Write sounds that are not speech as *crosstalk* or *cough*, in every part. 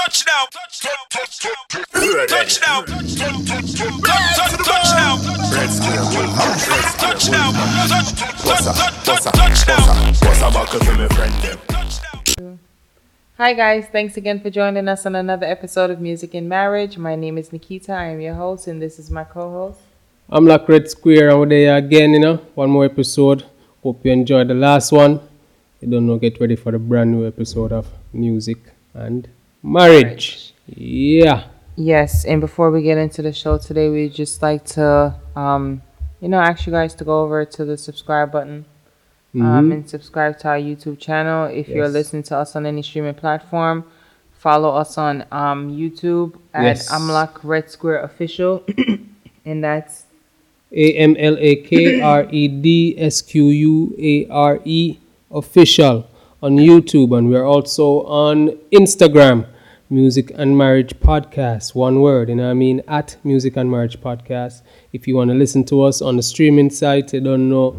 Touchdown. Touchdown. Touchdown. Touchdown. Touchdown. Touchdown. Touchdown. Hi, guys. Thanks again for joining us on another episode of Music and Marriage. My name is Nickeeta. I am your host, and this is my co host. I'm Amlak Red Square, and we're there again, you know. One more episode. Hope you enjoyed the last one. You don't know, get ready for the brand new episode of Music and Marriage. Yeah. Yes, and before we get into the show today, we'd just like to, um, you know, ask you guys to go over to the subscribe button um, and subscribe to our YouTube channel. If you're listening to us on any streaming platform, follow us on um, YouTube at Yes. Amlak Red Square Official, *clears throat* and that's A M L A K R E D S Q U A R E official on YouTube, and we're also on Instagram, Music and Marriage Podcast. One word, you know what I mean? At Music and Marriage Podcast. If you want to listen to us on the streaming site, you don't know,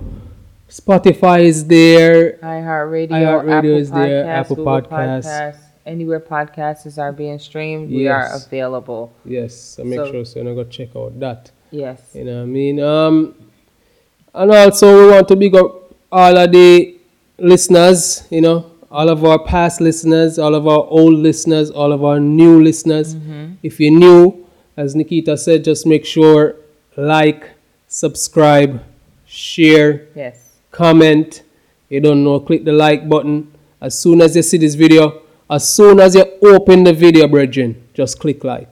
Spotify is there. iHeartRadio, iHeartRadio Apple is there, Podcasts, Apple Google Podcasts. Podcasts, anywhere podcasts are being streamed, we are available. Yes, so make So- sure so you know, go check out that. Yes. You know what I mean? Um, and also we want to big up all of the listeners, you know, all of our past listeners, all of our old listeners, all of our new listeners. Mm-hmm. If you're new, as Nickeeta said, just make sure like, subscribe, share, Yes. comment. You don't know, click the like button. As soon as you see this video, as soon as you open the video, brethren, just click like.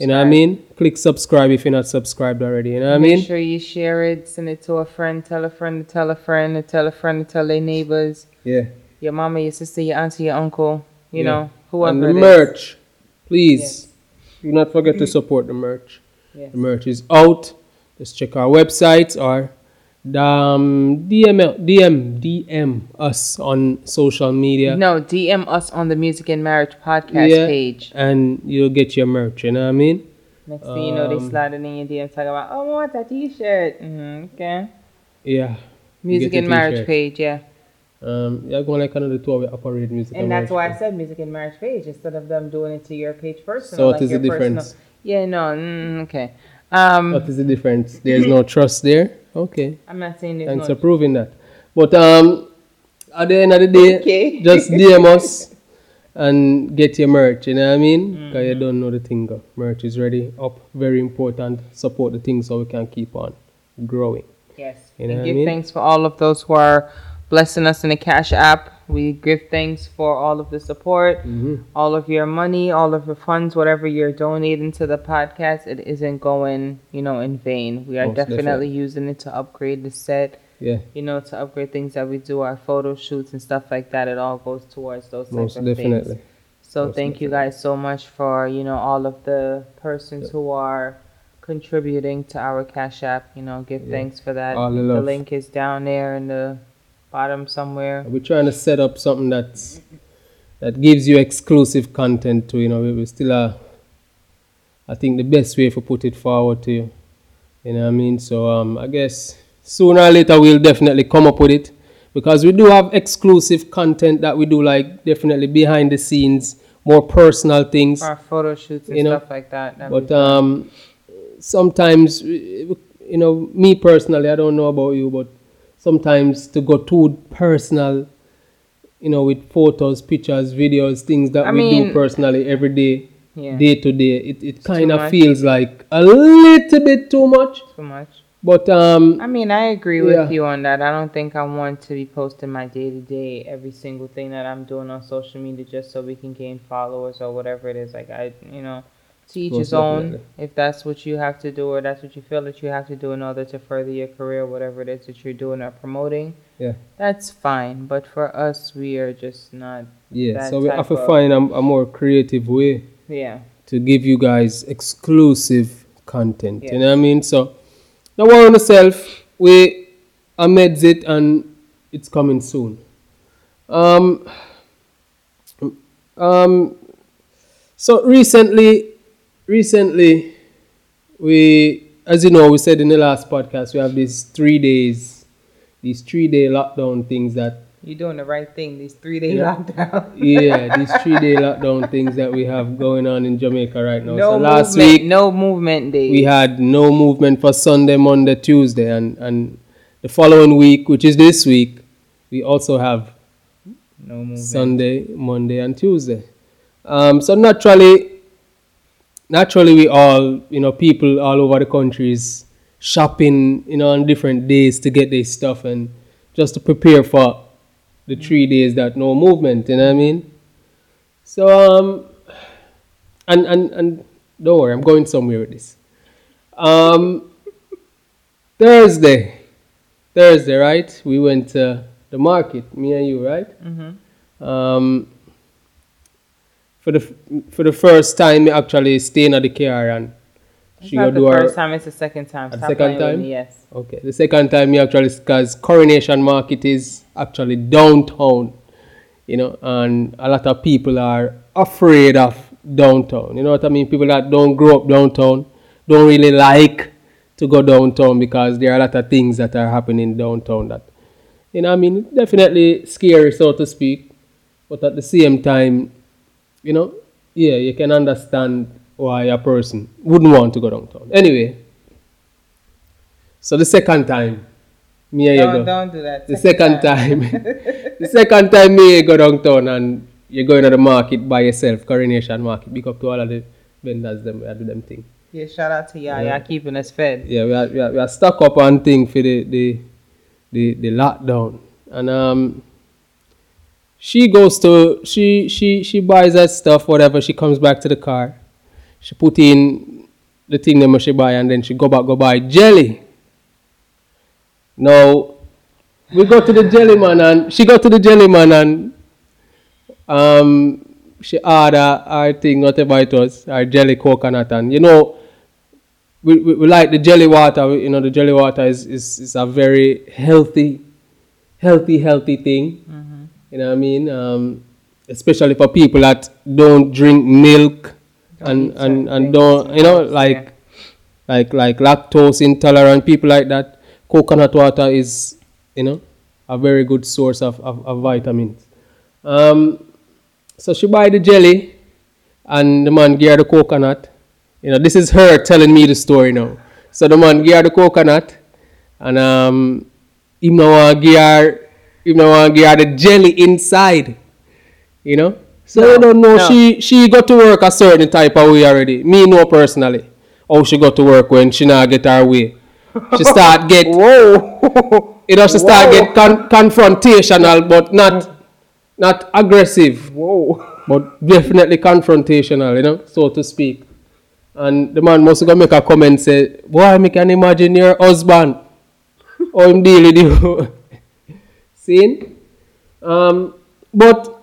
You know what I mean? Click subscribe if you're not subscribed already. You know what I mean? Make sure you share it, send it to a friend, tell a friend to tell a friend, to tell a friend to tell their neighbors, Yeah. Your mama, your sister, your auntie, your uncle, you Yeah. know, And whoever the it is. merch, please do not forget to support the merch. Yes. The merch is out. Just check our website or um, DM DM DM us on social media, No, DM us on the Music and Marriage podcast Yeah. page. and you'll get your merch. You know what I mean? Next thing you know, they Um, slide it in your DM talking about, oh, I want that t-shirt. hmm okay. Yeah. Music and Marriage page, yeah. Um, you're going like another two of operate music. And that's why I said music and marriage page instead of them doing it to your page personal. So what like is the your personal- difference? Yeah, no, mm, okay. Um, What is the difference? There's no *clears throat* trust there. Okay. I'm not saying there's Thanks no. for proving that. But um, at the end of the day, *laughs* Okay. just DM us and get your merch. You know what I mean? Because Mm-hmm. you don't know the thing. Merch is ready up. Very important. Support the thing so we can keep on growing. Yes. You know we what I give mean? thanks for all of those who are blessing us in the Cash App. We give thanks for all of the support, Mm-hmm. all of your money, all of your funds, whatever you're donating to the podcast. It isn't going, you know, in vain. We are Most definitely, definitely. using it to upgrade the set. Yeah, You know, to upgrade things that we do, our photo shoots and stuff like that. It all goes towards those types most of definitely. things. So Most thank you guys so much for you know all of the persons who are contributing to our Cash App. You know, give Yeah. thanks for that. All the the love. link is down there in the bottom somewhere. We're trying to set up something that's that gives you exclusive content to you know we, we still are I think the best way to put it forward to you. You know what I mean? So um I guess sooner or later we'll definitely come up with it because we do have exclusive content that we do like definitely behind the scenes, more personal things. Our photo shoots and You know, stuff like that. that But um, sometimes, you know, me personally, I don't know about you, but sometimes to go too personal, you know, with photos, pictures, videos, things that I we mean- do personally every day, yeah, day to day, it, it kind of feels like a little bit too much. too much. But um, I mean, I agree Yeah. with you on that. I don't think I want to be posting my day to day, every single thing that I'm doing on social media just so we can gain followers or whatever it is. Like I, you know, to each Most his own. If that's what you have to do, or that's what you feel that you have to do in order to further your career, whatever it is that you're doing or promoting, yeah, that's fine. But for us, we are just not. yeah. That So we have to find a, a more creative way. Yeah. to give you guys exclusive content. yeah. You know what I mean? So don't worry on yourself. We amends it and it's coming soon. Um um so recently recently we as you know we said in the last podcast we have these three days these three day lockdown things that You're doing the right thing. These three day Yeah. lockdown. yeah, *laughs* these three day lockdown things that we have going on in Jamaica right now. No so last movement, week no movement days. we had no movement for Sunday, Monday, Tuesday, and and the following week, which is this week, we also have no movement. Sunday, Monday, and Tuesday. Um, so naturally, naturally, we all, you know, people all over the country is shopping, you know, on different days to get their stuff and just to prepare for the three days that no movement. You know what I mean? So um, and and and don't worry, I'm going somewhere with this. Um, Thursday, Thursday, right? We went to the market, me and you, right? Um, for the for the first time, we actually staying at the car and It's she not the do her. first time. It's the second time. the Stop second time? me, Yes. Okay, the second time we actually because Coronation Market is actually downtown, you know, and a lot of people are afraid of downtown. You know what I mean? People that don't grow up downtown don't really like to go downtown because there are a lot of things that are happening downtown that, you know, I mean, definitely scary, so to speak, but at the same time, you know, yeah, you can understand why a person wouldn't want to go downtown. Anyway, so the second time, me and you go. don't do that. The second time, *laughs* the second time me go downtown and you're going to the market by yourself, Coronation Market. Big up to all of the vendors them we do them thing. Yeah, shout out to y'all. Yeah. Y'all keeping us fed. Yeah, we are, we are, we are stuck up on thing for the the the, the lockdown. And um she goes to she she she buys that stuff, whatever, she comes back to the car. She put in the thing that she buy and then she go back go buy jelly. Now we go to the jelly man and she go to the jelly man and um she order our thing, whatever it was, our jelly coconut and you know we, we, we like the jelly water. we- You know, the jelly water is, is, is a very healthy, healthy, healthy thing. You know what I mean? Um, especially for people that don't drink milk and, and, and don't, you know, yeah. like like like lactose intolerant people like that. Coconut water is, you know, a very good source of, of, of vitamins. Um, so she buy the jelly and the man gave her the coconut. You know, this is her telling me the story now. So the man gave her the coconut and um him no want give her him no want give her the jelly inside. You know? So No, I don't know. no. She she got to work a certain type of way already. Me know personally. How she got to work when she not get her way. She *laughs* start get Whoa. *laughs* you know, she start Whoa. get con- confrontational but not not aggressive Whoa. but definitely confrontational, you know, so to speak. And the man must go make a comment say, Boy, me can imagine your husband. How him deal with you. *laughs* Seen? Um, but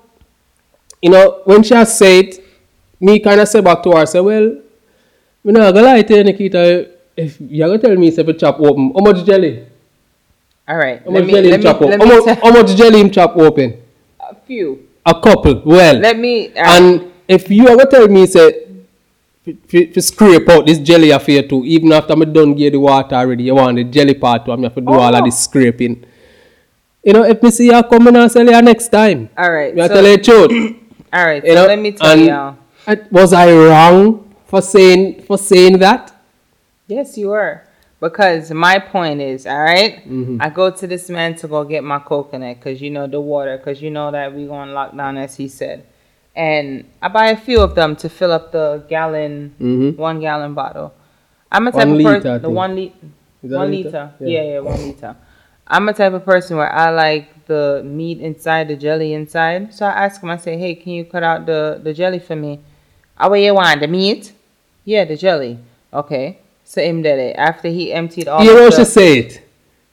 you know, when she has said, me kind of say back to her, say, Well, me not gonna lie to you, Nickeeta, if you're gonna tell me if a chop open, how much jelly? All right. How Let much me, jelly him me, chop open? How much, how much jelly him chop open? a few. A couple. Well. Let me. right. And if you ever tell me, say, to scrape out this jelly affair too, even after me done give the water already, you want the jelly part too, I'm have to do all of Oh. this scraping. You know, if me see you coming and sell you next time, All right. me I so- tell you the *clears throat* truth. all right. You So know, let me tell. I- was I wrong for saying for saying that? Yes, you were. Because my point is, all right, Mm-hmm. I go to this man to go get my coconut because you know the water, because you know that we going to lockdown as he said, and I buy a few of them to fill up the gallon, Mhm. one gallon bottle. I'm a type One of person, the one liter, one liter, liter? Yeah. Yeah. yeah, one liter. I'm a type of person where I like the meat inside, the jelly inside. So I ask him, I say, hey, can you cut out the the jelly for me? Oh, what you want? The meat? Yeah, the jelly. Okay. So him did it. After he emptied all you know she say it.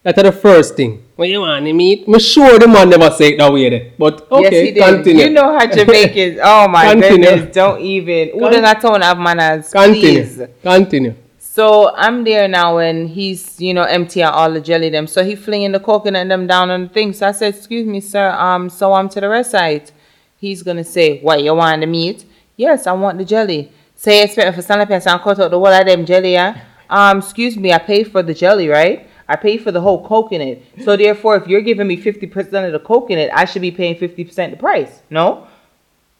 That's the first thing. What you want to meet? Me sure the man never say it that way there. But okay, yes, he did. continue. You know how *laughs* Jamaicans. Oh my Continue. goodness! Don't even. Udon at town have manners, continue. please. Continue. So I'm there now, and he's you know empty out all the jelly them. So he flinging the coconut them down on the thing. So I said, "Excuse me, sir. Um, so I'm to the rest side." He's gonna say, "What you want the meat?" Yes, I want the jelly. Say expect me for stand up and cut out the whole of them jelly. Yeah. Um, excuse me, I paid for the jelly, right? I pay for the whole coconut. So therefore, if you're giving me fifty percent of the coconut, I should be paying fifty percent the price. No,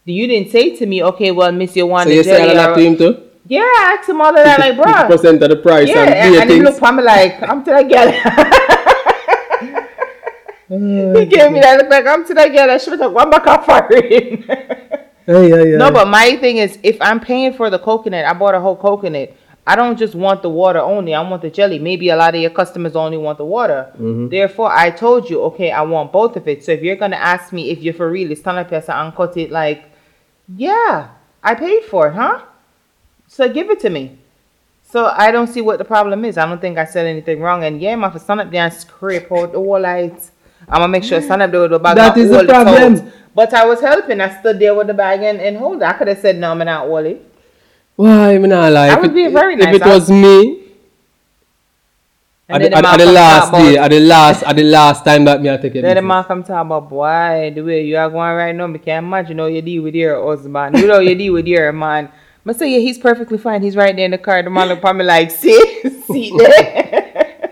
you didn't say to me, okay, well, Miss, you want So the you jelly? saying that to him too? Yeah, I asked him all of that, like, bro. percent of the price Yeah, and and, and he things. looked at me like, I'm to that girl. *laughs* he gave me that look like, I'm to that girl. I should have one back up for it. Yeah, yeah, yeah. No, but my thing is, if I'm paying for the coconut, I bought a whole coconut. I don't just want the water only. I want the jelly. Maybe a lot of your customers only want the water. Mm-hmm. Therefore, I told you, okay, I want both of it. So if you're gonna ask me if you're for real, stand up here and cut it. Like, yeah, I paid for it, huh? So give it to me. So I don't see what the problem is. I don't think I said anything wrong. And yeah, my stand up there and scrape out the whole lights. I'm gonna make sure stand up there with the bag. That is the out. problem. But I was helping. I stood there with the bag and, and hold it. I could have said no, I'm not hold it. Why, me not lie. I it- being very If it was me, And at the, at the last day, at the last, at the last time that me I take it. Then the man come talk about boy, the way you are going right now, me can't imagine how you deal with your husband. You know you deal with your man. I say, yeah, he's perfectly fine. He's right there in the car. The man look at me like, see, *laughs* see there.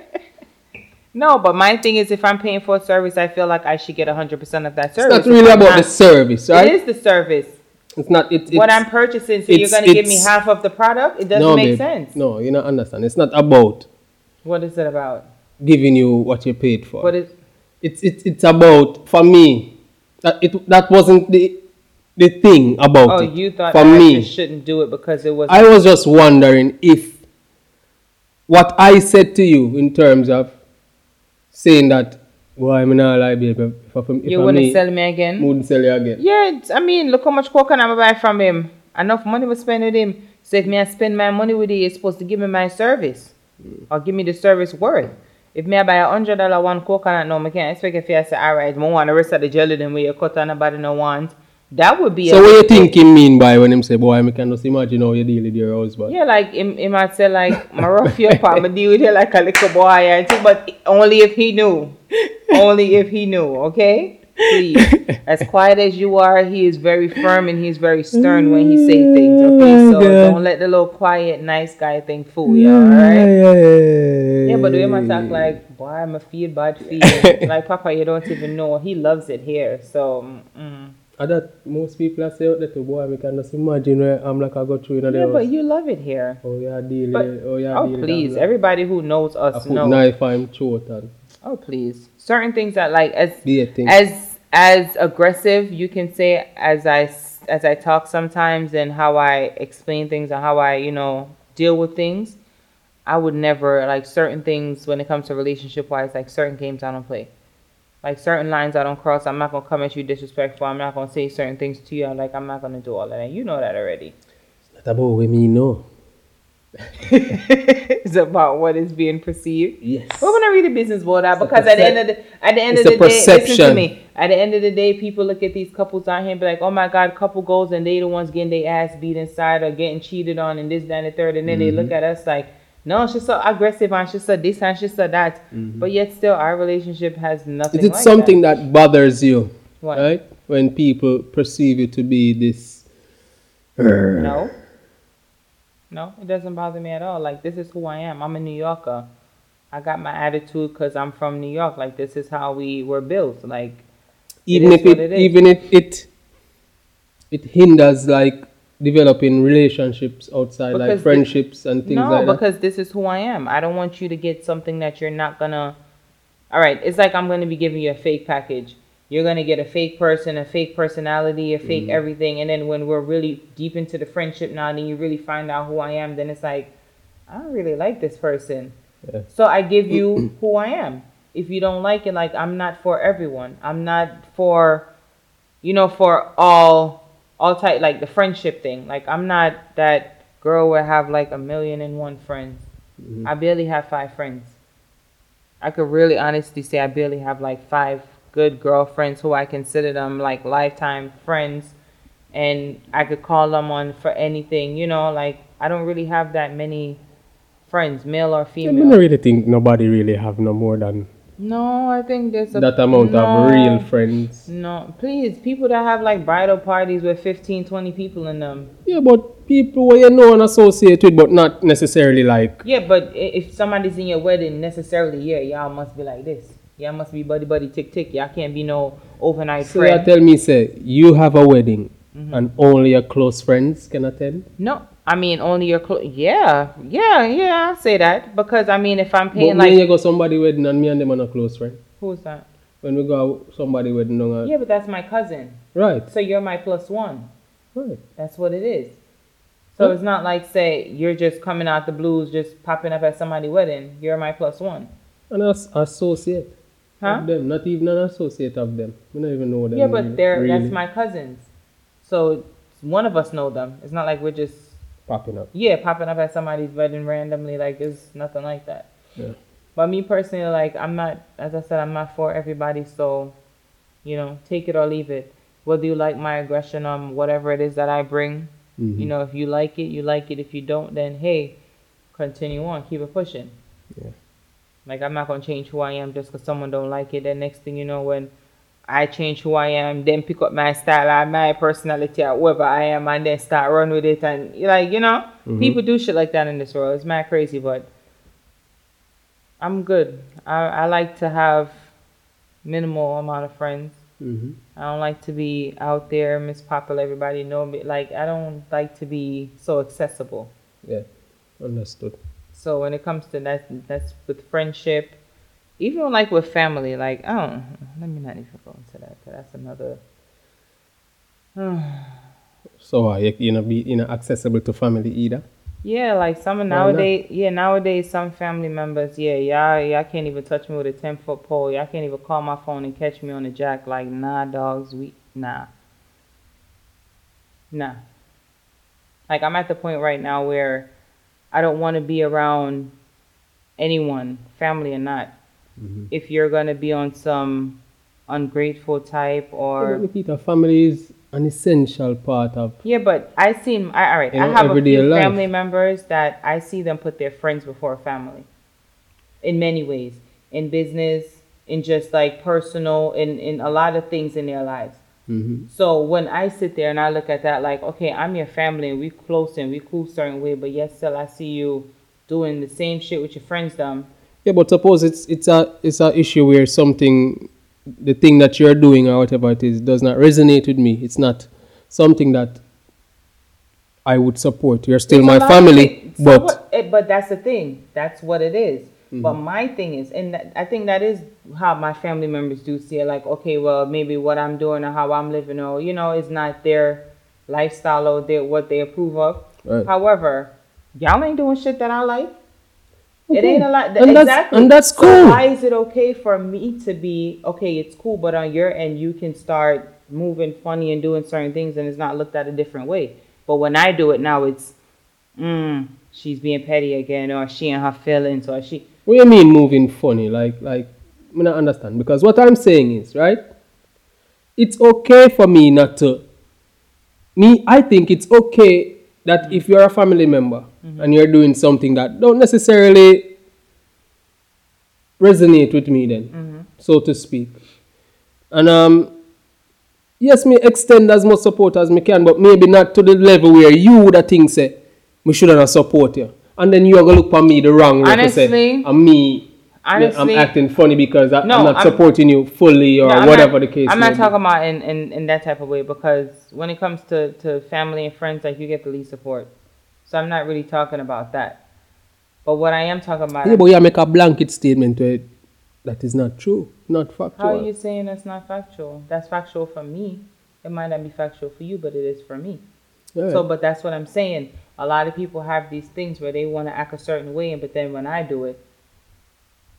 *laughs* no, but my thing is, if I'm paying for a service, I feel like I should get 100% of that It's service. not really about not- the service, right? It is the service. It's not. It, it's, what I'm purchasing, so you're going to give me half of the product? It doesn't no, make babe. sense. No, you don't understand. It's not about What is it about? giving you what you paid for. What is it's it's it's about for me that it that wasn't the the thing about Oh, it. you thought for I me shouldn't do it because it was I was just wondering if what I said to you in terms of saying that why am I not like babe if, if, if you I wouldn't me, sell me again. wouldn't sell you again. Yeah, I mean, look how much coconut I'm buy from him. Enough money was spent with him. So if me I spend my money with you, you're supposed to give me my service. Mm. Or give me the service worth. If me I buy a hundred dollar one coconut, no, I can't expect if you say, all right, I want the rest of the jelly then you cut on nobody no want. That would be So what you think him mean by when him say boy I can just imagine how you deal with your husband. Yeah, like him, him might say like my rough you up, I deal with you like a little boy and thing, but only if he knew. only if he knew, okay? Please. As quiet as you are, he is very firm and he's very stern when he say things. Okay, so Oh, God. don't let the little quiet, nice guy thing fool you, alright? yeah, yeah, Yeah, but the way talk like, boy, I'm a feel bad feel. *laughs* like, Papa, you don't even know. He loves it here. So, mm. That most people are say out there to boy I can just imagine where I'm like I go through in a yeah, day. but you love it here. Oh yeah, deal. But- oh yeah, Oh, deal please. that. Everybody who knows I us put knows. knife him throat and Oh please. Certain things that like as as as aggressive you can say as I as I talk sometimes and how I explain things and how I you know deal with things. I would never like certain things when it comes to relationship wise like certain games I don't play. Like certain lines I don't cross. I'm not gonna come at you disrespectful. I'm not gonna say certain things to you. I'm Like I'm not gonna do all that. You know that already. It's not about what me know. *laughs* it's about what is being perceived. Yes. We're gonna read the business about out because at the end of the at the end of the day, listen to me. At the end of the day, people look at these couples out here and be like, "Oh my God, couple goals and they the ones getting their ass beat inside or getting cheated on and this, that, and the third. And then they Mm-hmm. look at us like, "No, she's so aggressive and she's so this and she's so that." Mm-hmm. But yet still, our relationship has nothing. Is it like something that? that. bothers you? What? Right? When people perceive you to be this No. No, it doesn't bother me at all. Like this is who I am. I'm a New Yorker. I got my attitude because I'm from New York. Like this is how we were built. Like even is if what it, it is. even if it it hinders like developing relationships outside Because like the- friendships and things no, like that. because this is who I am. I don't want you to get something that you're not gonna. All right, it's like I'm gonna be giving you a fake package. You're gonna get a fake person, a fake personality, a fake mm. everything, and then when we're really deep into the friendship now, and you really find out who I am. Then it's like, I don't really like this person. Yeah. So I give you *clears throat* who I am. If you don't like it, like I'm not for everyone. I'm not for, you know, for all all type like the friendship thing. Like I'm not that girl where I have like a million and one friends. Mm-hmm. I barely have five friends. I could really honestly say I barely have like five good girlfriends who I consider them like lifetime friends and I could call them on for anything, you know, like I don't really have that many friends, male or female. I don't really think nobody really have no more than No, I think there's a that amount no, of real friends. No, please, people that have like bridal parties with 15, 20 people in them. Yeah, but people where you know and associate with, but not necessarily like. Yeah, but if somebody's in your wedding, necessarily, yeah, y'all must be like this. Y'all must be buddy buddy tick tick. Y'all can't be no overnight So you friend. tell me, say you have a wedding Mm-hmm. and only your close friends can attend. no, I mean only your clo- yeah, yeah, yeah. I say that because I mean if I'm paying But paying when like you go somebody wedding and me and them are not close friend. who's that? When we go somebody wedding, no, uh, Yeah, but that's my cousin. right, So you're my plus one. right. That's what it is. So it's not like say you're just coming out the blues, just popping up at somebody's wedding. You're my plus one, And as associate huh? of them, not even an associate of them. We don't even know them. Yeah, but they're really that's my cousins. So one of us know them. It's not like we're just popping up. yeah popping up at somebody's wedding randomly. Like it's nothing like that. Yeah. But me personally, like I'm not, as I said, I'm not for everybody. So, you know, take it or leave it. Whether you like my aggression on whatever it is that I bring, Mhm. you know, if you like it, you like it. If you don't, then hey, continue on, keep it pushing. Yeah. Like I'm not gonna change who I am just because someone don't like it. Then next thing you know, when I change who I am, then pick up my style my personality or whoever I am, and then start run with it. And like you know, Mhm. people do shit like that in this world. It's mad crazy, but I'm good. I I like to have minimal amount of friends. Mhm. I don't like to be out there, Miss Popular. Everybody know me. Like I don't like to be so accessible. Yeah, understood. So when it comes to that, that's with friendship, even like with family. Like I don't. Let me not even go into that. 'cause that's another. *sighs* So uh, you you know be you know accessible to family either. Yeah, like some nowadays. Yeah, nowadays some family members. Yeah, y'all y'all can't even touch me with a ten foot pole. Y'all can't even call my phone and catch me on the jack. Like nah, dogs. We nah. Nah. Like I'm at the point right now where I don't want to be around anyone, family or not. If you're gonna be on some ungrateful type or Nickeeta, family is an essential part of. yeah, but I seen I all right. I have a few life. family members that I see them put their friends before family. In many ways, in business, in just like personal, in in a lot of things in their lives. Mhm. So when I sit there and I look at that, like, okay, I'm your family and we close and we cool certain way, but yet still I see you doing the same shit with your friends. Them. Yeah, but suppose it's it's a it's a issue where something, the thing that you're doing or whatever it is, does not resonate with me. It's not something that I would support. You're still It's my family. So but what- it- but that's the thing. That's what it is. Mm-hmm. But my thing is, and that, I think that is how my family members do see it. Like, okay, well, maybe what I'm doing or how I'm living, or you know, is not their lifestyle or their what they approve of. Right. However, y'all ain't doing shit that I like. It ain't a lot. And that's- exactly. and that's So cool. why is it okay for me to be okay? It's cool, but on your end, you can start moving funny and doing certain things, and it's not looked at a different way. But when I do it now, it's, mm, she's being petty again, or she and her feelings, or she. what do you mean moving funny? Like like I don't understand because what I'm saying is right. It's okay for me not to. Me, I think it's okay that if you're a family member and you're doing something that don't necessarily resonate with me, then so to speak, and um, yes, me extend as much support as me can, but maybe not to the level where you would have think say, me should have support you. And then you're gonna look for me the wrong way to say, Honestly- and me, Honestly, I'm acting funny because I, No, I'm not I'm- supporting you fully or No, whatever not- the case I'm not be. talking about in, in, in that type of way because when it comes to, to family and friends, like you get the least support. So I'm not really talking about that. But what I am talking about, Yeah, but you make a blanket statement where that is not true, not factual. how are you saying that's not factual? That's factual for me. It might not be factual for you, but it is for me. Yeah. So, but that's what I'm saying. A lot of people have these things where they want to act a certain way, but then when I do it,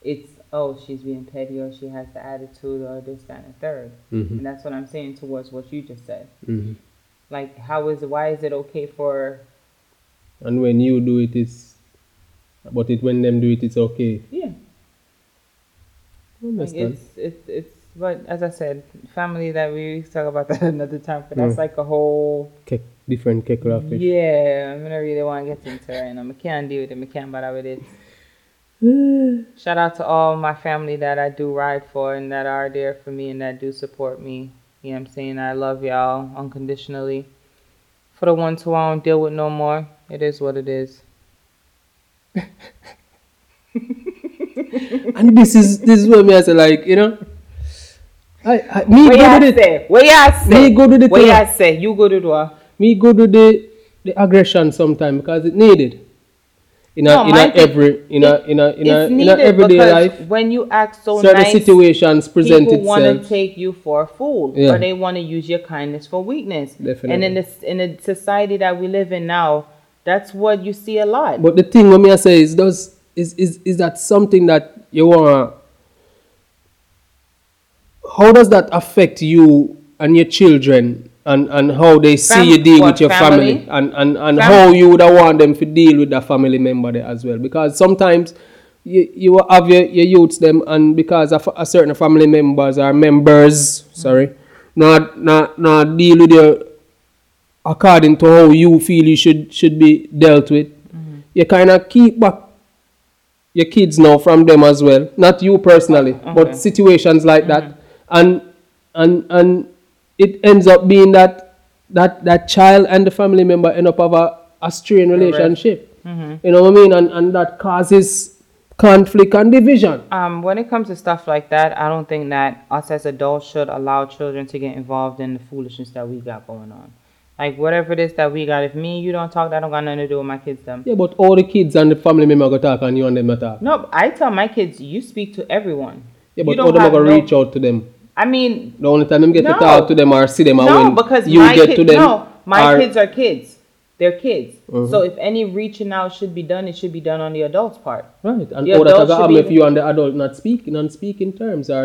it's oh she's being petty or she has the attitude or this that and the 3rd Mhm. and that's what I'm saying towards what you just said. Mhm. Like, how is it? Why is it okay for? And when you do it, it's but it when them do it, it's okay. Yeah, I like understand. it's it's it's. But as I said, family that we talk about *laughs* that another time. But that's Mm. like a whole. Ke- different kettle. Yeah, I'm gonna really want to get into it right now. I can't deal with it. I can't bother with it. *sighs* Shout out to all my family that I do ride for and that are there for me and that do support me. You know what I'm saying? I love y'all unconditionally. For the ones who I don't deal with no more, it is what it is. *laughs* And this is this is what me I say like you know. I, I me What go to the say? What y'all say? Me go to the thing. y'all say? You go to the me go to the the aggression sometime because it needed. In a No, in a every in a in a in a in a everyday life, when you act so certain nice, situations present people want to take you for a fool, Yeah. or they want to use your kindness for weakness. Definitely. And in this in the society that we live in now, that's what you see a lot. But the thing what me I say is does is is is that something that you want how does that affect you and your children and, and how they see Fam- you deal what, with your family, family? and, and, and how you would want them to deal with that family member there as well. Because sometimes you, you will have your, your youths them and because of a certain family members or members sorry not not not deal with you according to how you feel you should should be dealt with. Mm-hmm. You kind of keep back your kids now from them as well. Not you personally Okay. but situations like that. Mm-hmm. And and and it ends up being that that that child and the family member end up have a, a strained relationship you know what i mean and and that causes conflict and division Um, when it comes to stuff like that, I don't think that us as adults should allow children to get involved in the foolishness that we got going on. Like whatever it is that we got, if me and you don't talk, that don't got nothing to do with my kids. Them. yeah but all the kids and the family member go talk and you and them not talk No, I tell my kids, you speak to everyone. yeah You but don't how them have go no- reach out to them I mean, the only time them get No. to talk to them or see them and no, when because you my get kid, to them no, my are- kids are kids. They're kids. Mhm. So if any reaching out should be done, it should be done on the adult's part. Right, and The all that happen if you and the adult not speaking and speaking terms or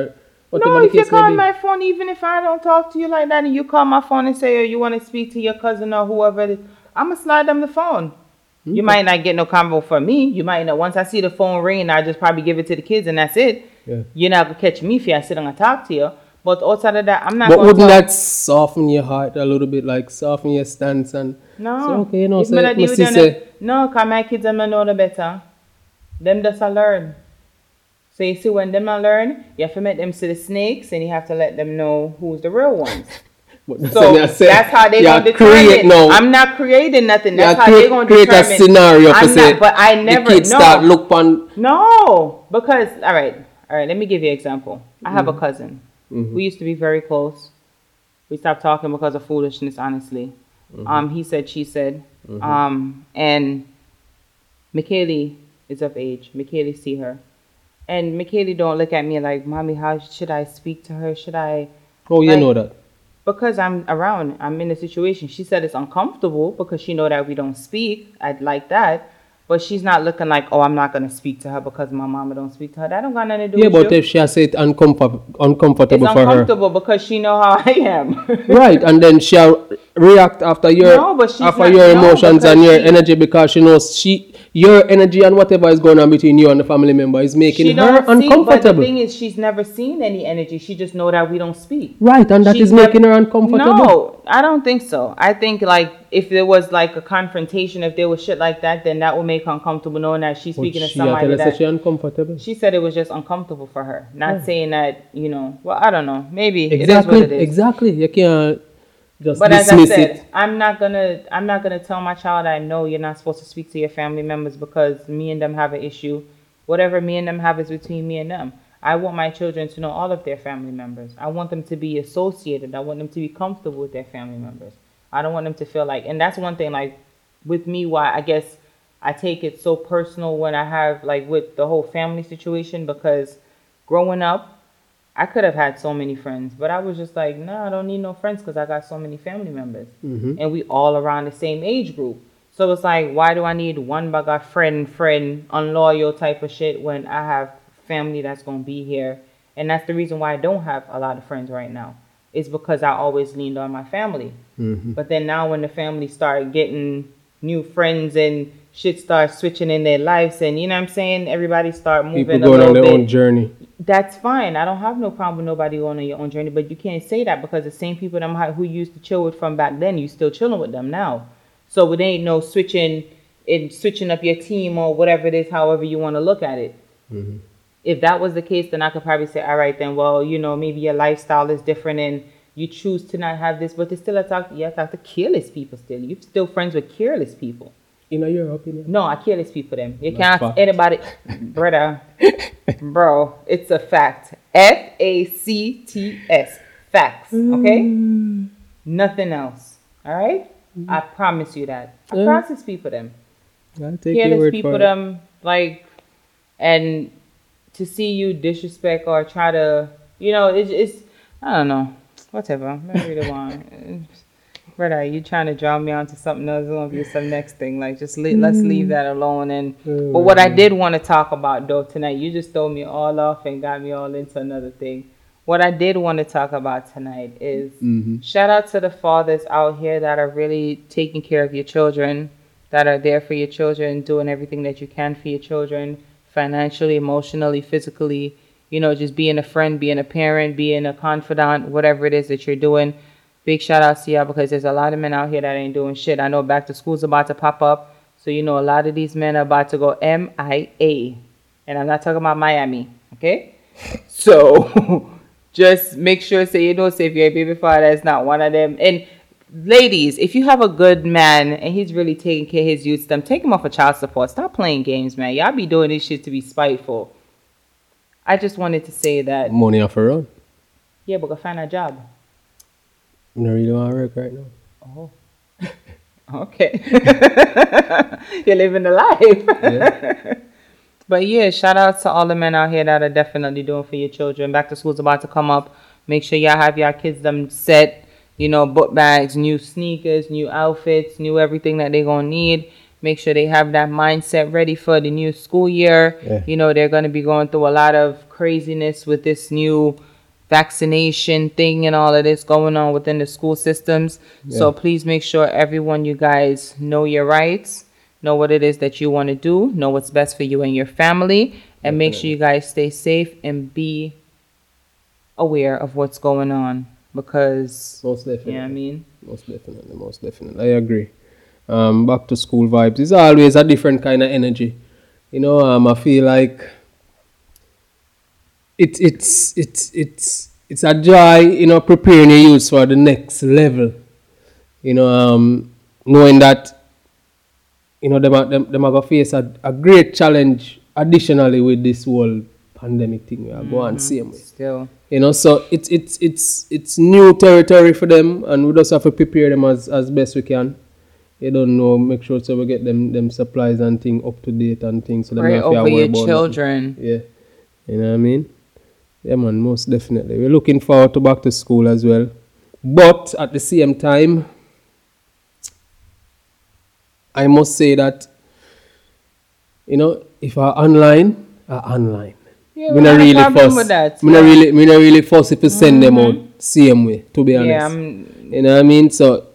no, if you call my phone, even if I don't talk to you like that, and you call my phone and say, "Oh, you want to speak to your cousin or whoever," it is, I'm gonna slide them the phone. You might not get no combo from me. You might not. Once I see the phone ring, I just probably give it to the kids, and that's it. Yeah. You're not gonna catch me if I sit and talk to you. But outside of that, I'm not. But wouldn't that soften your heart a little bit, like soften your stance and No. say, okay, you know, If say, me not deal must with them, say, no, cause my kids them know the better. Them just a learn. So you see, when them a learn, you have to make them see the snakes, and you have to let them know who's the real ones. *laughs* that's So what I that's how they gonna create determine. now. I'm not creating nothing. That's you how they create, gonna create determine. a scenario for I'm say, not, but I never. the kids no, start look on, no, because all right, all right. Let me give you an example. I have Mm-hmm. a cousin. We used to be very close. We stopped talking because of foolishness. Honestly, Mm-hmm. um, he said, she said, um, and McKaylee is of age. McKaylee see her, and McKaylee don't look at me like, "Mommy, how should I speak to her? Should I?" oh, you Like- know that. because I'm around, I'm in a situation. She said it's uncomfortable because she know that we don't speak. I'd like that, but she's not looking like, oh, I'm not gonna speak to her because my mama don't speak to her. That don't got nothing to do. Yeah, with but you. if she has it uncomfort, it's uncomfortable for her, uncomfortable because she know how *laughs* I am. right, and then she'll react after your No, after not- your no, emotions and your she- energy because she knows she your energy and whatever is going on between you and the family member is making she her don't see, but the thing is, she's never seen any energy. She just know that we don't speak. right, and that She's is making never- her uncomfortable. No, I don't think so. I think like if there was like a confrontation, if there was shit like that, then that would make her uncomfortable knowing that she's speaking to she had somebody that she uncomfortable. She said it was just uncomfortable for her. Not saying that, you know, well, I don't know. Maybe Exactly, it is what it is. exactly. You can't just But as I said, it. I'm not gonna I'm not gonna tell my child I know you're not supposed to speak to your family members because me and them have an issue. Whatever me and them have is between me and them. I want my children to know all of their family members. I want them to be associated. I want them to be comfortable with their family members. I don't want them to feel like and that's one thing like with me why I guess I take it so personal when I have like with the whole family situation because growing up I could have had so many friends, but I was just like, no, I don't need no friends because I got so many family members, Mm-hmm. and we all around the same age group. So it's like, why do I need one bugger friend, friend, unloyal type of shit when I have family that's gonna be here? And that's the reason why I don't have a lot of friends right now. Is because I always leaned on my family. Mm-hmm. But then now when the family started getting new friends and shit starts switching in their lives, and you know what I'm saying, everybody start moving People going on their bit own journey. that's fine. I don't have no problem with nobody going on your own journey, but you can't say that because the same people them who used to chill with from back then, you still chilling with them now. So it ain't no switching and switching up your team or whatever it is, however you want to look at it. Mm-hmm. If that was the case, then I could probably say, all right, then, well, you know, maybe your lifestyle is different and you choose to not have this, but it's still a talk. You have to talk to careless people still. You're still friends with careless people. In your opinion? No, I careless people them. You can't ask anybody, brother, bro. It's a fact. F A C T S. Facts. Okay. Mm. Nothing else. All right? Mm-hmm. I promise you that. I Yeah. promise people them. I'll take your word people for it. them like, and to see you disrespect or try to, you know, it's it's I don't know, whatever. I really want. *laughs* Brother, you trying to draw me onto something else? It's gonna be some next thing. Like, just le- let's mm. leave that alone. And but what I mm. did want to talk about though tonight, you just threw me all off and got me all into another thing. What I did want to talk about tonight is mm-hmm. shout out to the fathers out here that are really taking care of your children, that are there for your children, doing everything that you can for your children, financially, emotionally, physically. You know, just being a friend, being a parent, being a confidant, whatever it is that you're doing. Big shout out to y'all because there's a lot of men out here that ain't doing shit. I know back to school's about to pop up. So, you know, a lot of these men are about to go MIA. And I'm not talking about Miami, okay? So, *laughs* just make sure, say, you know, say if you're a baby father, it's not one of them. And ladies, if you have a good man and he's really taking care of his youth, them take him off of child support. Stop playing games, man. Y'all be doing this shit to be spiteful. I just wanted to say that, Money off a run. yeah, but go find a job. I don't really want to work right now. Oh. *laughs* Okay. *laughs* You're living the life. Yeah. *laughs* but yeah, shout out to all the men out here that are definitely doing for your children. Back to school's about to come up. Make sure y'all have your kids them set, you know, book bags, new sneakers, new outfits, new everything that they're gonna need. Make sure they have that mindset ready for the new school year. Yeah. You know, they're gonna be going through a lot of craziness with this new vaccination thing and all of this going on within the school systems. So please make sure everyone, you guys, know your rights, know what it is that you want to do, know what's best for you and your family, and make sure you guys stay safe and be aware of what's going on because, Most definitely. you know I mean? Most definitely, most definitely. I agree. Um, back to school vibes. It's always a different kind of energy. You know, um, I feel like it's it's it's it's it's a joy, you know, preparing your youth for the next level. You know, um, knowing that you know them them, them are face a, a great challenge additionally with this whole pandemic thing we are going same way Still, you know so it's it's it's it's new territory for them and we just have to prepare them as as best we can you don't know make sure so we get them them supplies and thing up to date and things so they pray don't have to worry your about nothing. children. yeah you know what i mean yeah man most definitely we're looking forward to back to school as well but at the same time i must say that you know if are online are online Yeah, we not really fuss. with that. Not yeah. really, me not really fuss if you send them mm-hmm. out same way. To be honest, Yeah, I'm, you know what I mean. So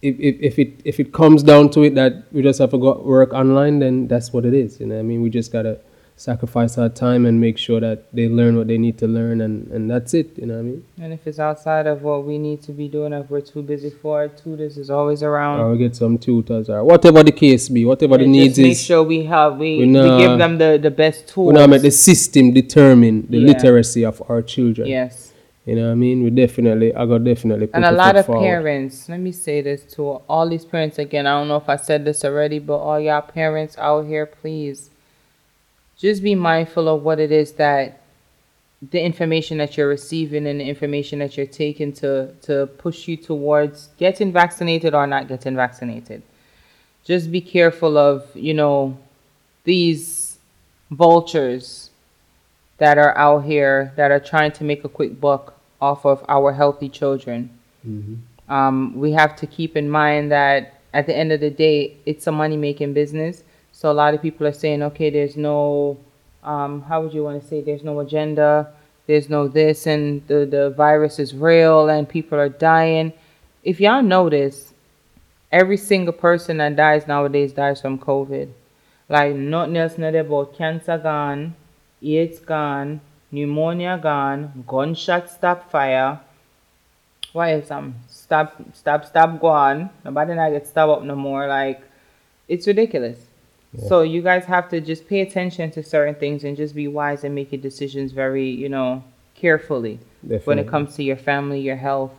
if, if if it if it comes down to it that we just have to go work online, then that's what it is. You know what I mean. We just gotta sacrifice our time and make sure that they learn what they need to learn, and and that's it. You know what I mean. and if it's outside of what we need to be doing, if we're too busy for it, tutors is always around. Or we get some tutors or whatever the case be, whatever the And needs just make is. sure we have we, we we, give them the, the best tools. We make the system determine the Yeah. literacy of our children. yes. You know what I mean? We definitely, I got definitely put And a lot of forward. parents, let me say this to all these parents again. I don't know if I said this already, but all y'all parents out here, please just be mindful of what it is that the information that you're receiving and the information that you're taking to, to push you towards getting vaccinated or not getting vaccinated. Just be careful of, you know, these vultures that are out here that are trying to make a quick buck off of our healthy children. Um, we have to keep in mind that at the end of the day, it's a money making business. So a lot of people are saying, okay, there's no, um, how would you want to say, there's no agenda, there's no this, and the, the virus is real and people are dying. If y'all notice, every single person that dies nowadays dies from COVID. Like nothing else not about cancer gone, AIDS gone, pneumonia gone, gunshot stop fire. Why is um stop stop stop go on? Nobody not get stabbed up no more. Like it's ridiculous. So you guys have to just pay attention to certain things and just be wise and make your decisions very, you know, carefully when it comes to your family, your health,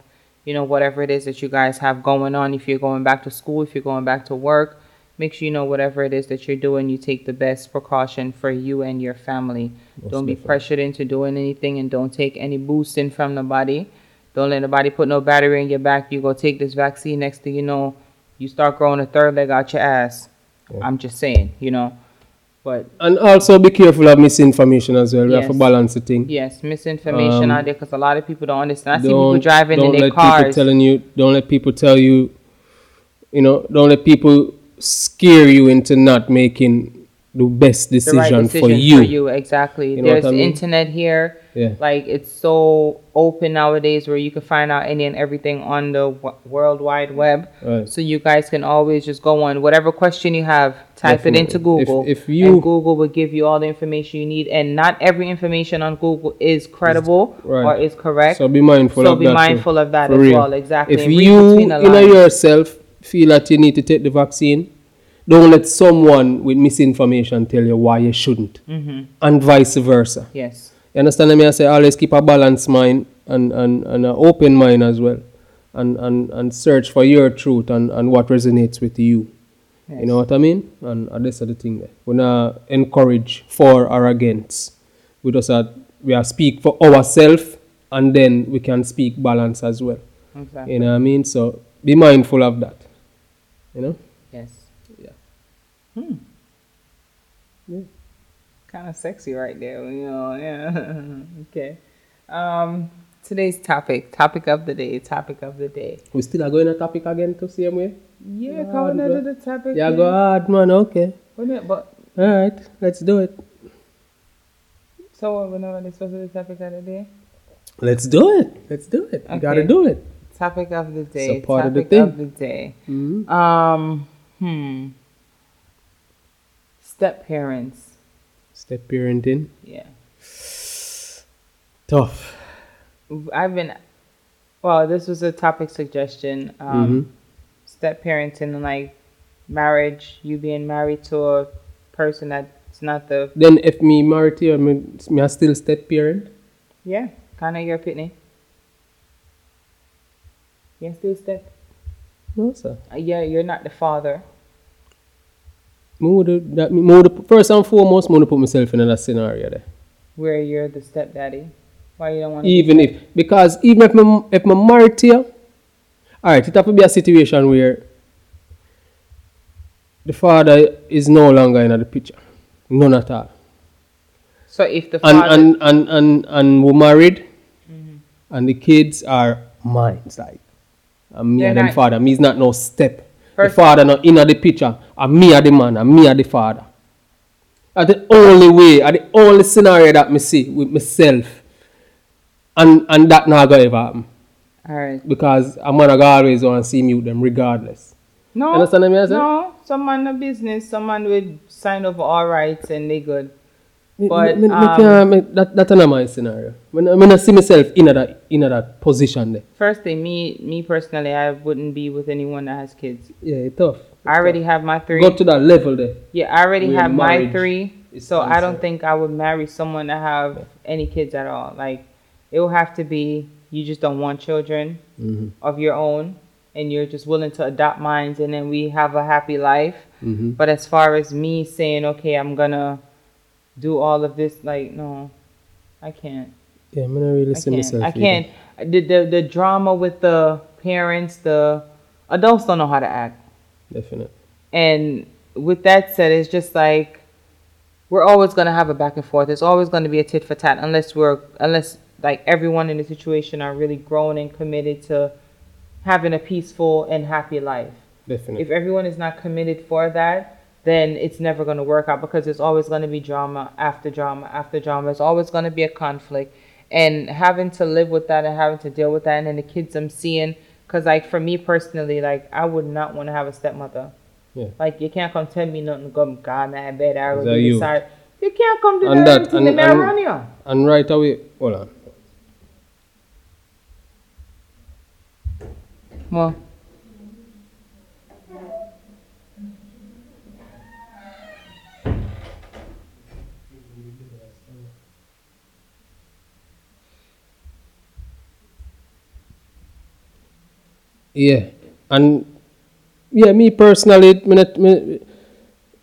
you know, whatever it is that you guys have going on. If you're going back to school, if you're going back to work, make sure you know whatever it is that you're doing, you take the best precaution for you and your family. Most don't be definitely. pressured into doing anything and don't take any boosting from the body. Don't let nobody put no battery in your back. You go take this vaccine, next thing you know, you start growing a third leg out your ass. Yeah. I'm just saying, you know. But And also be careful of misinformation as well. We have to Yes. balance the thing. yes, misinformation Um, out there because a lot of people don't understand. I see people Don't- driving in their let people cars. telling you. Don't let people tell you. You know, don't let people scare you into not making the best the right decision, decision for you. exactly. You know There's I mean? internet here. Yeah. Like it's so open nowadays where you can find out any and everything on the w- World Wide Web. Right. So you guys can always just go on whatever question you have, type it into Definitely. If- Google. if you- and Google will give you all the information you need. And not every information on Google is credible right. or is correct. So be mindful So of be that. too. mindful of that For as real. well. Exactly. If you, you know, yourself feel that you need to take the vaccine, don't let someone with misinformation tell you why you shouldn't, Mm-hmm. and vice versa. Yes. You understand me? I say always keep a balanced mind and, and, and an open mind as well. And, and, and search for your truth and, and what resonates with you. yes. You know what I mean? And, and this is the thing there. We not encourage for or against. We just are, we are speak for ourselves and then we can speak balance as well. Exactly. You know what I mean? So be mindful of that. You know? Yes. Yeah. Hmm. Yeah. Kind of sexy right there, you know. Yeah. *laughs* okay. Um, today's topic, topic of the day, topic of the day. We still are going to topic again to same way? Yeah, Yeah, coming into the topic. Yeah, go hard, man. Okay. Wait a minute, but Alright, let's do it. so what? We're not supposed to the topic of the day. Let's do it. Let's do it. We gotta do it. Topic of the day. So part of the topic thing. of the day. Mhm. Um. Hmm. Step parents. Step parenting. Yeah. Tough. I've been. Well, this was a topic suggestion. Um, Mhm. Step parenting and like marriage, you being married to a person that's not the Then if me married to you, me, me a still step parent? yeah kind of your pitney. Yeah, still step. No, sir. Uh, yeah, you're not the father. Me woulda, that, first and foremost, me woulda put myself in that scenario there. Where you're the stepdaddy. Why you don't want to? Even if, because even if me, if me married to you, alright, it have to be a situation where the father is no longer in the picture. None at all. So if the And, father, and, and, and, and we're married, mm-hmm. and the kids are mine. Like, and me They're and them father. Me's not no step. First- the father not in the picture. And me are the man, and me are the father. That's the only way, and the only scenario that me see with myself. And and that not gonna ever happen. all right. Because a man gonna always want to see me with them regardless. No, Understand what I mean, no. Someone a business, someone would sign over all rights and they good. Me- But, me, me, me um, can't- me- that, that's another my scenario. I I see myself in that, in that position there. First thing, me, me personally, I wouldn't be with anyone that has kids. Yeah, it's tough. I already have my three. Go to that level there. Yeah, I already have my three, so I don't think I would marry someone that have any kids at all. Like, it will have to be you just don't want children Mm-hmm. of your own, and you're just willing to adopt mines, and then we have a happy life. Mm-hmm. But as far as me saying, okay, I'm gonna do all of this, like, no, I can't. Yeah, I'm not really see can't. myself. I can't. The, the the drama with the parents, the adults don't know how to act. Definitely. And with that said, it's just like we're always gonna have a back and forth. It's always gonna be a tit for tat unless we're unless like everyone in the situation are really grown and committed to having a peaceful and happy life. Definitely. If everyone is not committed for that, then it's never gonna work out because there's always gonna be drama after drama after drama. There's always gonna be a conflict. And having to live with that and having to deal with that and then the kids I'm seeing because like for me personally, like I would not want to have a stepmother. Yeah. Like you can't come tell me nothing. Come, God, man, bad. I that be you? can't come to And that- everything and- the and- you. and right away, hold on. Well, Yeah, and yeah, me personally, it,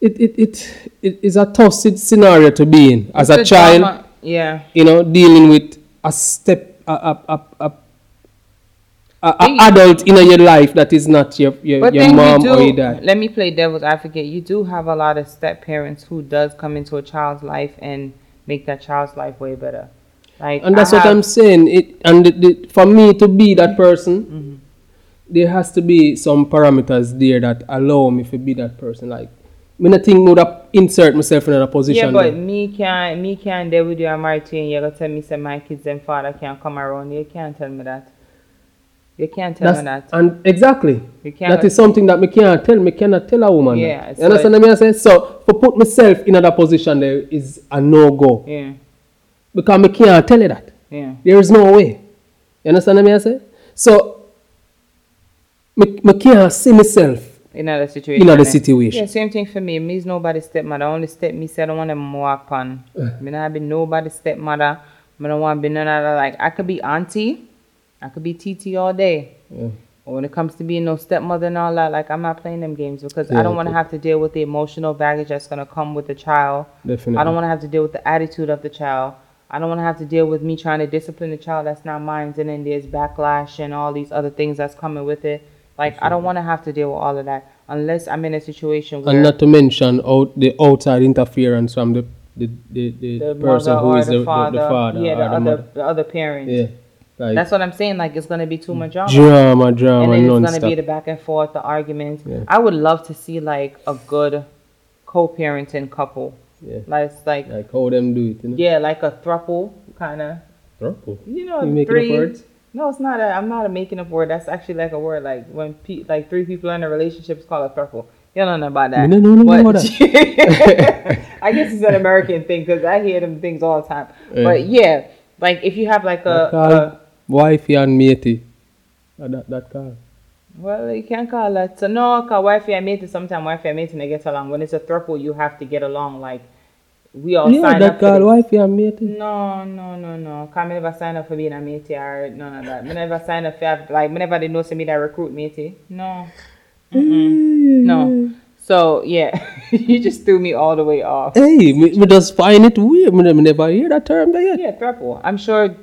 it it it is a tough scenario to be in as a child. Yeah. You know, dealing with a step a a a. a adult in your life that is not your your, But your mom or your dad. Let me play devil's advocate. You do have a lot of step parents who does come into a child's life and make that child's life way better. Like And that's what I'm saying. It and for me to be that person, Mm-hmm. There has to be some parameters there that allow me to be that person. Like, me not think would insert myself in another position. Yeah, but there. me can't me can't deal with you. To you, and you're gonna tell me say my kids and father can't come around. You can't tell me that. You can't tell That's, me that. and exactly. You can't. That is something that me can't tell. Me cannot tell a woman. Yeah, that. You understand what I mean? I say? So, for put myself in another position there is a no go. yeah, Because me can't tell you that. yeah. There is no way. You understand what I say? So, me, me can't see myself In other situation. in other eh? situation. Yeah, same thing for me. Me's nobody stepmother. Only step me say I don't want them walk on. me not be nobody stepmother. I don't want to be none of that. Like I could be auntie, I could be TT all day. But when it comes to being no stepmother and all that, like I'm not playing them games because I Yeah, don't want to have to deal with the emotional baggage that's gonna come with the child. Definitely. I don't want to have to deal with the attitude of the child. I don't want to have to deal with me trying to discipline the child that's not mine, and then there's backlash and all these other things that's coming with it. Like I don't want to have to deal with all of that unless I'm in a situation where And not to mention out the outside interference from the the, the, the, the person who is the, the, the, father, the father yeah, the, the other mother. the other parent. Yeah. Like That's what I'm saying. Like it's gonna be too much drama. drama, and drama, then it's gonna be the back and forth, the arguments. Yeah. I would love to see like a good co-parenting couple. yeah. Like it's like Like how them do it, you know? yeah, like a throuple kind of. Throuple. You know, You three. No, it's not. A, I'm not a making up word. That's actually like a word. Like when pe- like three people in a relationship, it's called a throuple. You don't know about that. No, no nothing But- about *laughs* I guess it's an American thing because I hear them things all the time. Yeah. But yeah, like if you have like a, call a wifey and matey. Uh, that that car. well, you can't call that. So no, cause wifey and mate. Sometimes wifey and mate and they get along. When it's a throuple, you have to get along. Like we all yeah, sign that up for call this. wifey and. No, no, no, no. Cause me never sign up for being a matey or none of that. Me never sign up for like whenever they know say me that recruit matey. No. Mm-mm. No. So yeah, *laughs* you just threw me all the way off. Hey, me, me just find it weird. Me, me never hear that term there yet. Yeah, throuple. I'm sure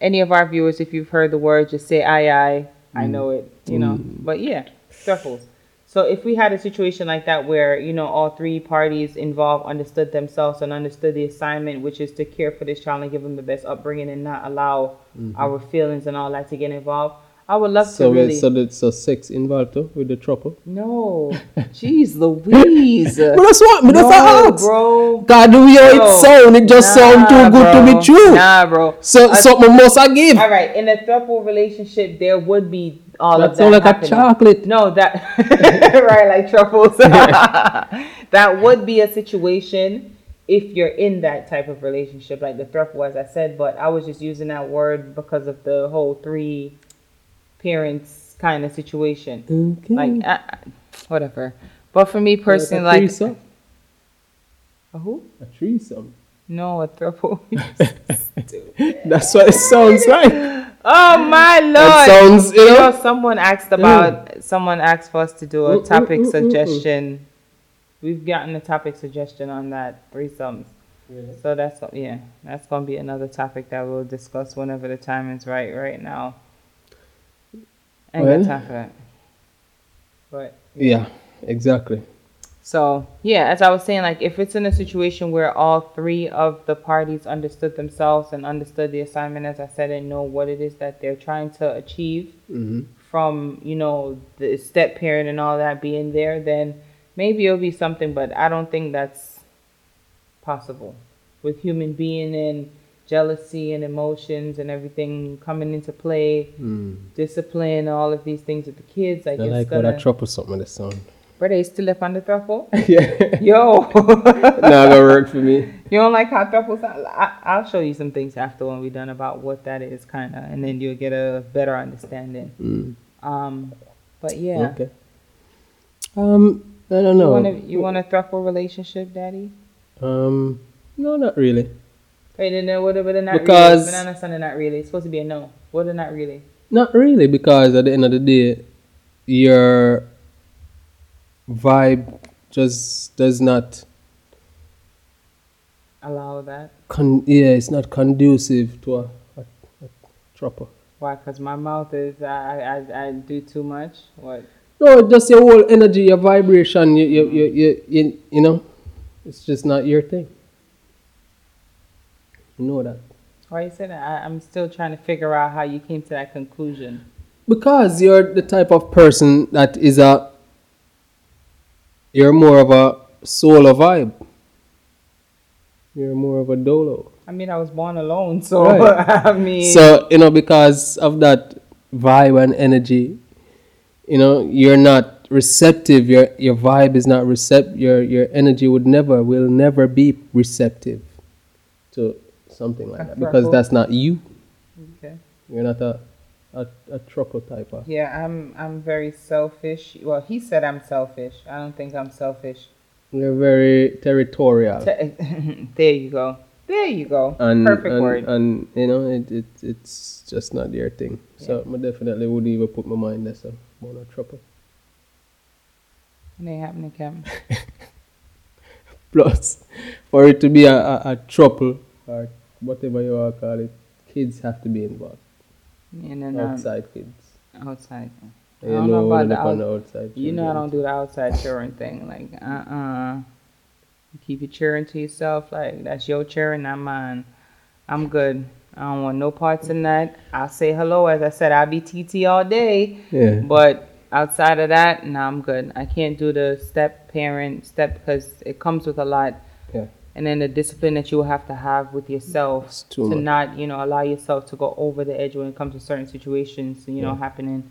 any of our viewers, if you've heard the word, just say aye aye. I mm. know it, you know. Mm. But yeah, throuples. So if we had a situation like that where you know all three parties involved understood themselves and understood the assignment, which is to care for this child and give them the best upbringing and not allow mm-hmm. our feelings and all that to get involved, I would love So, to really. so that's so sex involved with the trouble. no, *laughs* jeez, Louise. *laughs* But that's what me no, that's ask. bro. God, way how it sound, it just sound too Nah, good to be true. Nah, bro. So Uh, something must I give. All right, in a throuple relationship, there would be all That of that. like a chocolate. No, that *laughs* right, like truffles. that would be a situation if you're in that type of relationship, like the throuple, as I said. But I was just using that word because of the whole three parents kind of situation. Okay. Like, uh, whatever. But for me personally, a like, threesome. a who? A threesome. No, a throuple. *laughs* That's what it sounds like. oh my lord! That sounds, you You know. someone asked about someone asked for us to do a Mm, mm, topic mm, mm, mm. suggestion. We've gotten a topic suggestion on that threesomes. So that's yeah, that's gonna be another topic that we'll discuss whenever the time is right. Right now, I ain't Well. got time for that. But Yeah, exactly. so yeah, as I was saying, like if it's in a situation where all three of the parties understood themselves and understood the assignment, as I said, and know what it is that they're trying to achieve, hmm from you know the step parent and all that being there, then maybe it'll be something. But I don't think that's possible with human being and jealousy and emotions and everything coming into play, Mm. discipline, all of these things with the kids. Like I like how gonna. that trouble something the sound. Brother, you still left on the thruffle? *laughs* yeah. Yo, Not gonna work for me. *laughs* you don't like how thruffle sound? I, I'll show you some things after when we're done about what that is, kind of, and then you'll get a better understanding. Mm. Um, but yeah. Okay. Um, I don't You know. want to you want a truffle relationship, Daddy? Um, no, not really. Wait, then uh, what? What? Not Because- really. Banana son, not really. It's supposed to be a no. What? Not really. Not really, because at the end of the day, your vibe just does not Allow that. con- yeah it's not conducive to a, a, a trapper Why? Because my mouth is I, I I do too much. What? no just your whole energy your vibration you you you, you, you, you know it's just not your thing know that Why you say that? I, I'm still trying to figure out how you came to that conclusion. because you're the type of person that is a you're more of a solo vibe you're more of a dolo I mean, I was born alone, so Right. *laughs* I mean, so you know because of that vibe and energy you know you're not receptive your your vibe is not receptive. your your energy would never will never be receptive to something like that because that's not you okay. you're not a a, a type of Yeah, I'm I'm very selfish. Well, he said I'm selfish. I don't think I'm selfish. you're very territorial *laughs* there you go. There you go. and Perfect and, word. and you know it, it it's just not your thing so I definitely wouldn't even put my mind there so I'm not trouble It ain't happening, Cam. *laughs* Plus, for it to be a, a, a trouble or whatever you want to call it, kids have to be involved. And then um, Outside kids. outside. I You don't know, know about the out- the outside. You know I don't do the outside cheering thing. Like, uh uh Keep your cheering to yourself. Like, that's your cheering, not mine. I'm good. I don't want no parts in that. I'll say hello. As I said, I'll be TT all day. Yeah. But outside of that, no, I'm good. I can't do the step parent step because it comes with a lot. Yeah. And then the discipline that you will have to have with yourself to much. not, you know, allow yourself to go over the edge when it comes to certain situations, you know, Yeah. happening.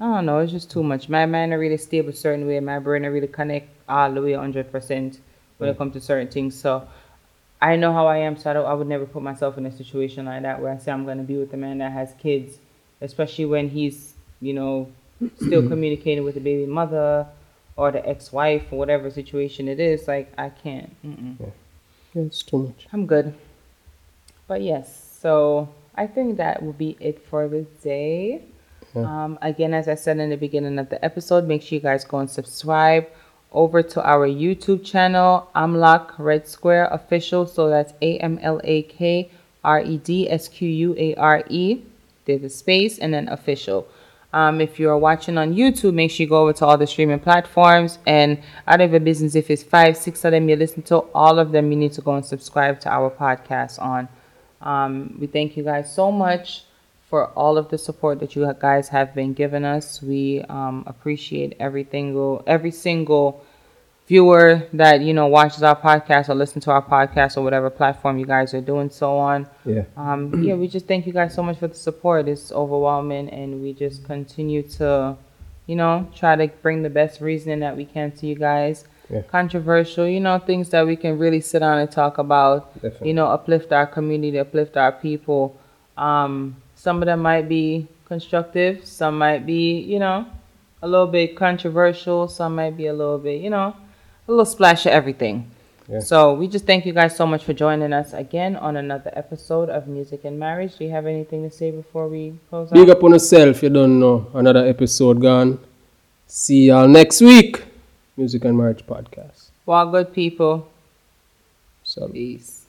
I don't know. It's just too much. My mind really stable a certain way. My brain are really connect all the way 100% when it comes to certain things. So I know how I am. So I, don't, I would never put myself in a situation like that where I say I'm going to be with a man that has kids, especially when he's, you know, still *clears throat* communicating with the baby mother or the ex-wife or whatever situation it is. Like I can't. It's too much. I'm good. But yes, so I think that will be it for the day. Yeah. Um, again, as I said in the beginning of the episode, make sure you guys go and subscribe over to our YouTube channel, Amlak Red Square Official. So that's A M L A K R E D S Q U A R E. There's a space and then official. Um, if you're watching on YouTube, make sure you go over to all the streaming platforms. And out of your business, if it's five, six of them you listen to, all of them you need to go and subscribe to our podcast on. Um, we thank you guys so much for all of the support that you guys have been giving us. We um, appreciate every single every single viewer that you know watches our podcast or listen to our podcast or whatever platform you guys are doing so on. Yeah. Um, yeah, we just thank you guys so much for the support. It's overwhelming, and we just continue to, you know, try to bring the best reasoning that we can to you guys. Yeah. Controversial, you know, things that we can really sit down and talk about. Definitely. You know, uplift our community, uplift our people. Um, some of them might be constructive. Some might be, you know, a little bit controversial. Some might be a little bit, you know, a little splash of everything. Yeah. So we just thank you guys so much for joining us again on another episode of Music and Marriage. Do you have anything to say before we close out? Big up on yourself, you don't know. Another episode gone. See y'all next week. Music and Marriage Podcast. Well, good people. So. Peace.